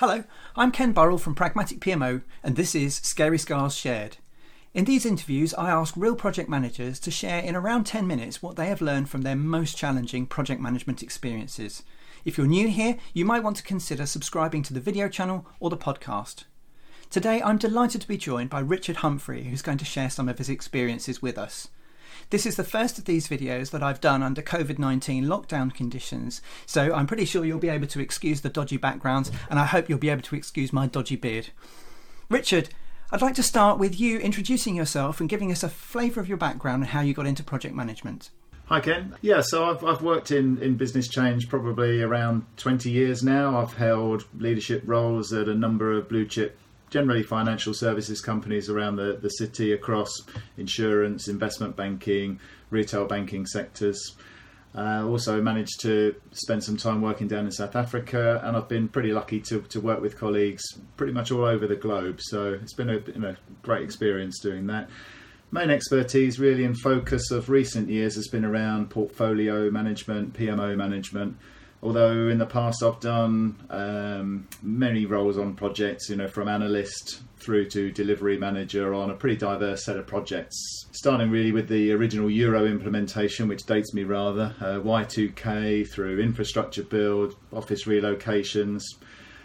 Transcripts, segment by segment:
Hello, I'm Ken Burrell from Pragmatic PMO, and this is Scary Scars Shared. In these interviews, I ask real project managers to share in around 10 minutes what they have learned from their most challenging project management experiences. If you're new here, you might want to consider subscribing to the video channel or the podcast. Today, I'm delighted to be joined by Richard Humphrey, who's going to share some of his experiences with us. This is the first of these videos that I've done under COVID 19 lockdown conditions, so I'm pretty sure you'll be able to excuse the dodgy backgrounds, and I hope you'll be able to excuse my dodgy beard. Richard, I'd like to start with you introducing yourself and giving us a flavour of your background and how you got into project management. Hi Ken. Yeah, so I've, I've worked in, in business change probably around 20 years now. I've held leadership roles at a number of blue chip generally financial services companies around the, the city across insurance, investment banking, retail banking sectors. Uh, also managed to spend some time working down in South Africa, and I've been pretty lucky to, to work with colleagues pretty much all over the globe. So it's been a you know, great experience doing that. Main expertise, really, in focus of recent years has been around portfolio management, PMO management, although in the past I've done um, many roles on projects, you know, from analyst through to delivery manager on a pretty diverse set of projects. Starting really with the original Euro implementation, which dates me rather, uh, Y2K through infrastructure build, office relocations,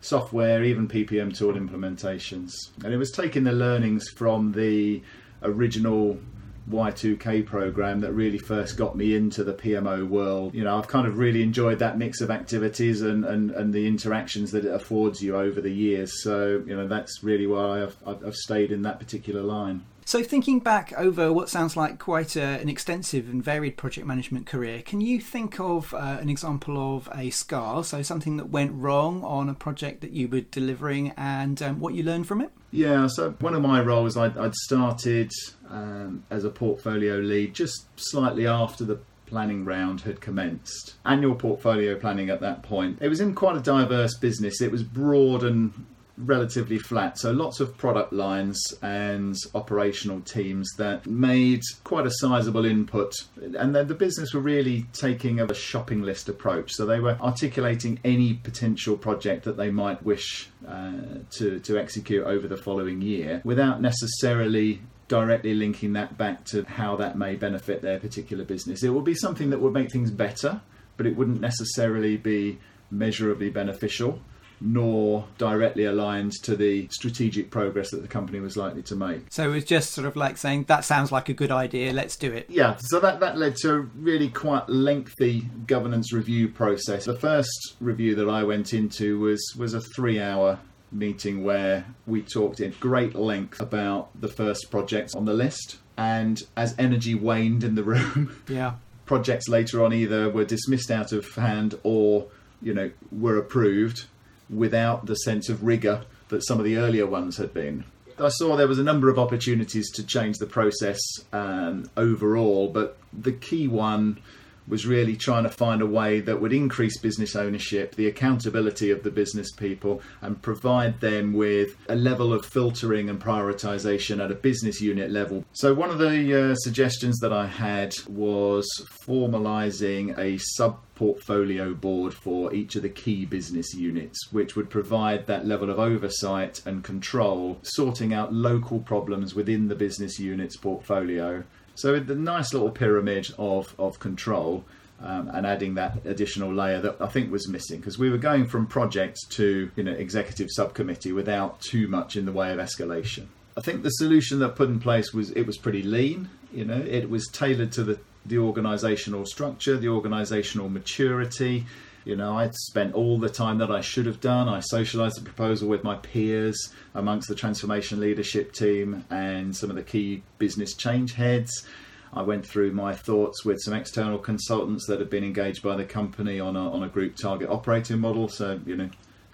software, even PPM tool implementations. And it was taking the learnings from the original Y2K program that really first got me into the PMO world. You know, I've kind of really enjoyed that mix of activities and, and, and the interactions that it affords you over the years. So, you know, that's really why I've, I've stayed in that particular line. So, thinking back over what sounds like quite a, an extensive and varied project management career, can you think of uh, an example of a scar, so something that went wrong on a project that you were delivering and um, what you learned from it? Yeah, so one of my roles, I'd, I'd started um, as a portfolio lead just slightly after the planning round had commenced. Annual portfolio planning at that point. It was in quite a diverse business. It was broad and relatively flat. So lots of product lines and operational teams that made quite a sizable input. And then the business were really taking a shopping list approach. So they were articulating any potential project that they might wish uh, to, to execute over the following year without necessarily directly linking that back to how that may benefit their particular business. It would be something that would make things better, but it wouldn't necessarily be measurably beneficial nor directly aligned to the strategic progress that the company was likely to make. So it was just sort of like saying, that sounds like a good idea, let's do it. Yeah, so that, that led to a really quite lengthy governance review process. The first review that I went into was, was a three hour meeting where we talked in great length about the first projects on the list. And as energy waned in the room, yeah, projects later on either were dismissed out of hand or you know were approved without the sense of rigor that some of the earlier ones had been. I saw there was a number of opportunities to change the process um, overall, but the key one was really trying to find a way that would increase business ownership, the accountability of the business people, and provide them with a level of filtering and prioritization at a business unit level. So, one of the uh, suggestions that I had was formalizing a sub portfolio board for each of the key business units, which would provide that level of oversight and control, sorting out local problems within the business unit's portfolio so with the nice little pyramid of, of control um, and adding that additional layer that I think was missing because we were going from project to you know executive subcommittee without too much in the way of escalation. I think the solution that put in place was it was pretty lean. You know, it was tailored to the the organizational structure, the organizational maturity, you know, I spent all the time that I should have done. I socialised the proposal with my peers amongst the transformation leadership team and some of the key business change heads. I went through my thoughts with some external consultants that had been engaged by the company on a, on a group target operating model. So, you know,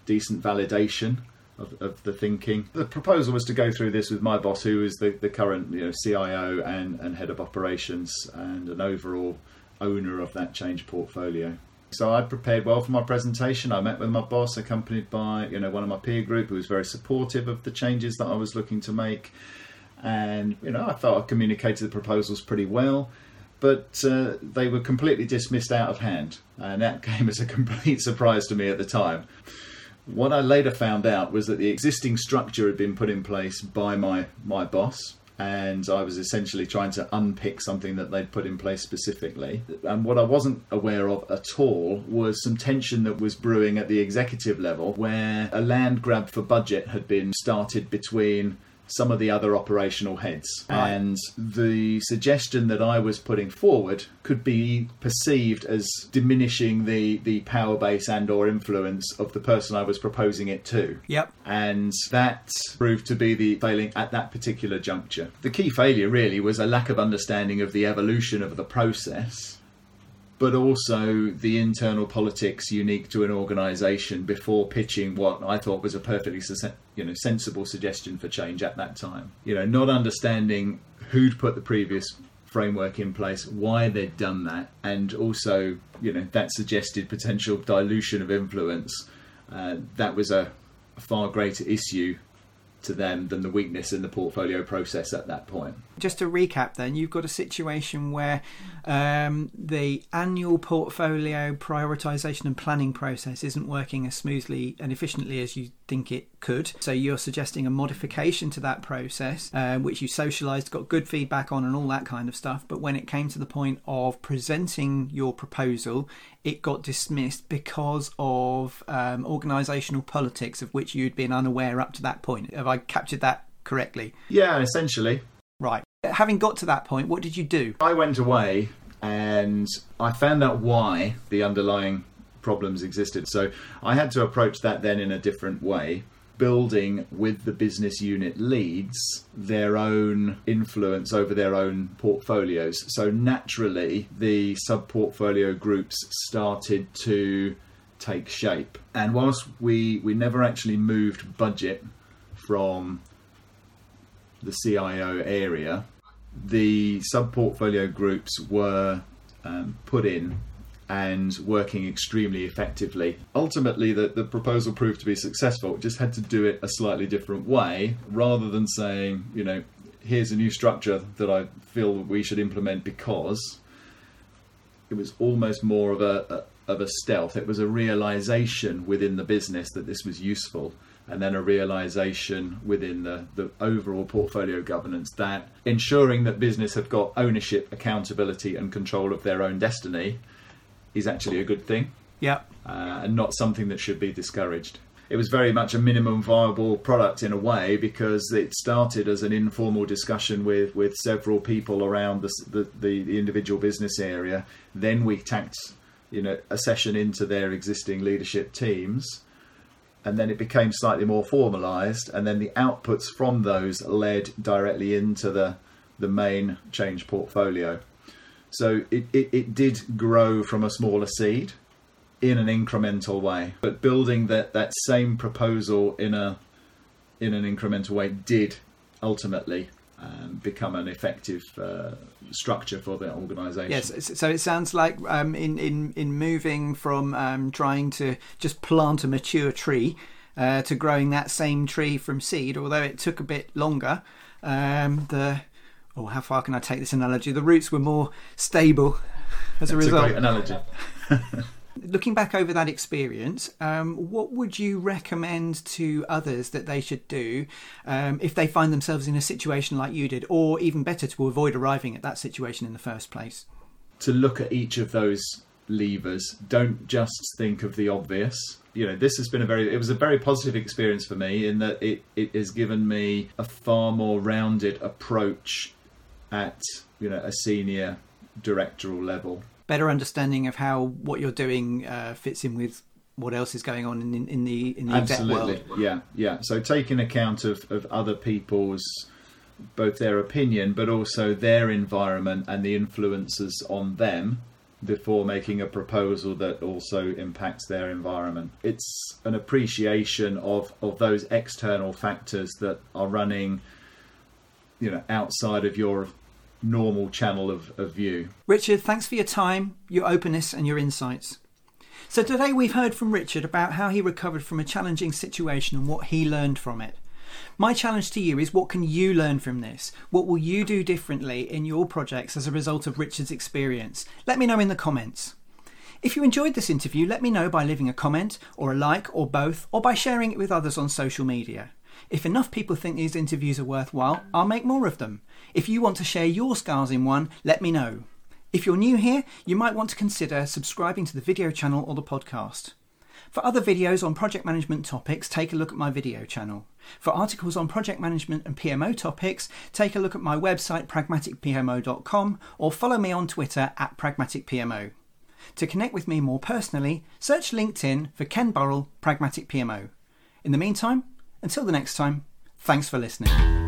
decent validation of, of, the thinking. The proposal was to go through this with my boss, who is the, the current you know, CIO and, and head of operations and an overall owner of that change portfolio. So I prepared well for my presentation. I met with my boss, accompanied by you know one of my peer group who was very supportive of the changes that I was looking to make, and you know I thought I communicated the proposals pretty well, but uh, they were completely dismissed out of hand, and that came as a complete surprise to me at the time. What I later found out was that the existing structure had been put in place by my, my boss, and I was essentially trying to unpick something that they'd put in place specifically. And what I wasn't aware of at all was some tension that was brewing at the executive level, where a land grab for budget had been started between some of the other operational heads. Right. And the suggestion that I was putting forward could be perceived as diminishing the, the power base and or influence of the person I was proposing it to. Yep. And that proved to be the failing at that particular juncture. The key failure really was a lack of understanding of the evolution of the process but also the internal politics unique to an organisation before pitching what I thought was a perfectly you know sensible suggestion for change at that time. You know, not understanding who'd put the previous framework in place, why they'd done that, and also you know that suggested potential dilution of influence. Uh, that was a, a far greater issue to them than the weakness in the portfolio process at that point. Just to recap, then, you've got a situation where um, the annual portfolio prioritization and planning process isn't working as smoothly and efficiently as you think it could. So you're suggesting a modification to that process, uh, which you socialized, got good feedback on, and all that kind of stuff. But when it came to the point of presenting your proposal, it got dismissed because of um, organizational politics of which you'd been unaware up to that point. Have I captured that correctly? Yeah, essentially. Right. Having got to that point, what did you do? I went away and I found out why the underlying problems existed. So I had to approach that then in a different way, building with the business unit leads their own influence over their own portfolios. So naturally, the sub portfolio groups started to take shape. And whilst we, we never actually moved budget from the CIO area, the sub portfolio groups were um, put in and working extremely effectively. Ultimately, the, the proposal proved to be successful. It just had to do it a slightly different way rather than saying, you know, here's a new structure that I feel we should implement because it was almost more of a, a of a stealth. It was a realization within the business that this was useful and then a realization within the, the overall portfolio governance that ensuring that business have got ownership, accountability, and control of their own destiny is actually a good thing Yep. uh, and not something that should be discouraged. It was very much a minimum viable product in a way because it started as an informal discussion with, with several people around the, the, the, the individual business area. Then we tacked you know, a session into their existing leadership teams and then it became slightly more formalized and then the outputs from those led directly into the the main change portfolio so it, it, it did grow from a smaller seed in an incremental way but building that that same proposal in a in an incremental way did ultimately um, become an effective uh, structure for the organization Yes. So it sounds like um, in in in moving from um, trying to just plant a mature tree uh, to growing that same tree from seed, although it took a bit longer. Um, the oh, how far can I take this analogy? The roots were more stable as a it's a result. great analogy Looking back over that experience, um, what would you recommend to others that they should do um, if they find themselves in a situation like you did, or even better, to avoid arriving at that situation in the first place? to look at each of those levers. Don't just think of the obvious. You know, this has been a very it was a very positive experience for me in that it, it has given me a far more rounded approach at, you know, a senior directoral level. Better understanding of how what you're doing uh, fits in with what else is going on in, in, in the in the exec Absolutely. world. Yeah, yeah. So taking account of, of other people's both their opinion but also their environment and the influences on them before making a proposal that also impacts their environment. It's an appreciation of, of those external factors that are running you know outside of your normal channel of, of view. Richard, thanks for your time, your openness, and your insights. So, today we've heard from Richard about how he recovered from a challenging situation and what he learned from it. My challenge to you is what can you learn from this? What will you do differently in your projects as a result of Richard's experience? Let me know in the comments. If you enjoyed this interview, let me know by leaving a comment or a like or both, or by sharing it with others on social media. If enough people think these interviews are worthwhile, I'll make more of them. If you want to share your scars in one, let me know. If you're new here, you might want to consider subscribing to the video channel or the podcast. For other videos on project management topics, take a look at my video channel. For articles on project management and PMO topics, take a look at my website pragmaticpmo.com or follow me on Twitter at pragmaticpmo. To connect with me more personally, search LinkedIn for Ken Burrell, Pragmatic PMO. In the meantime, until the next time, thanks for listening.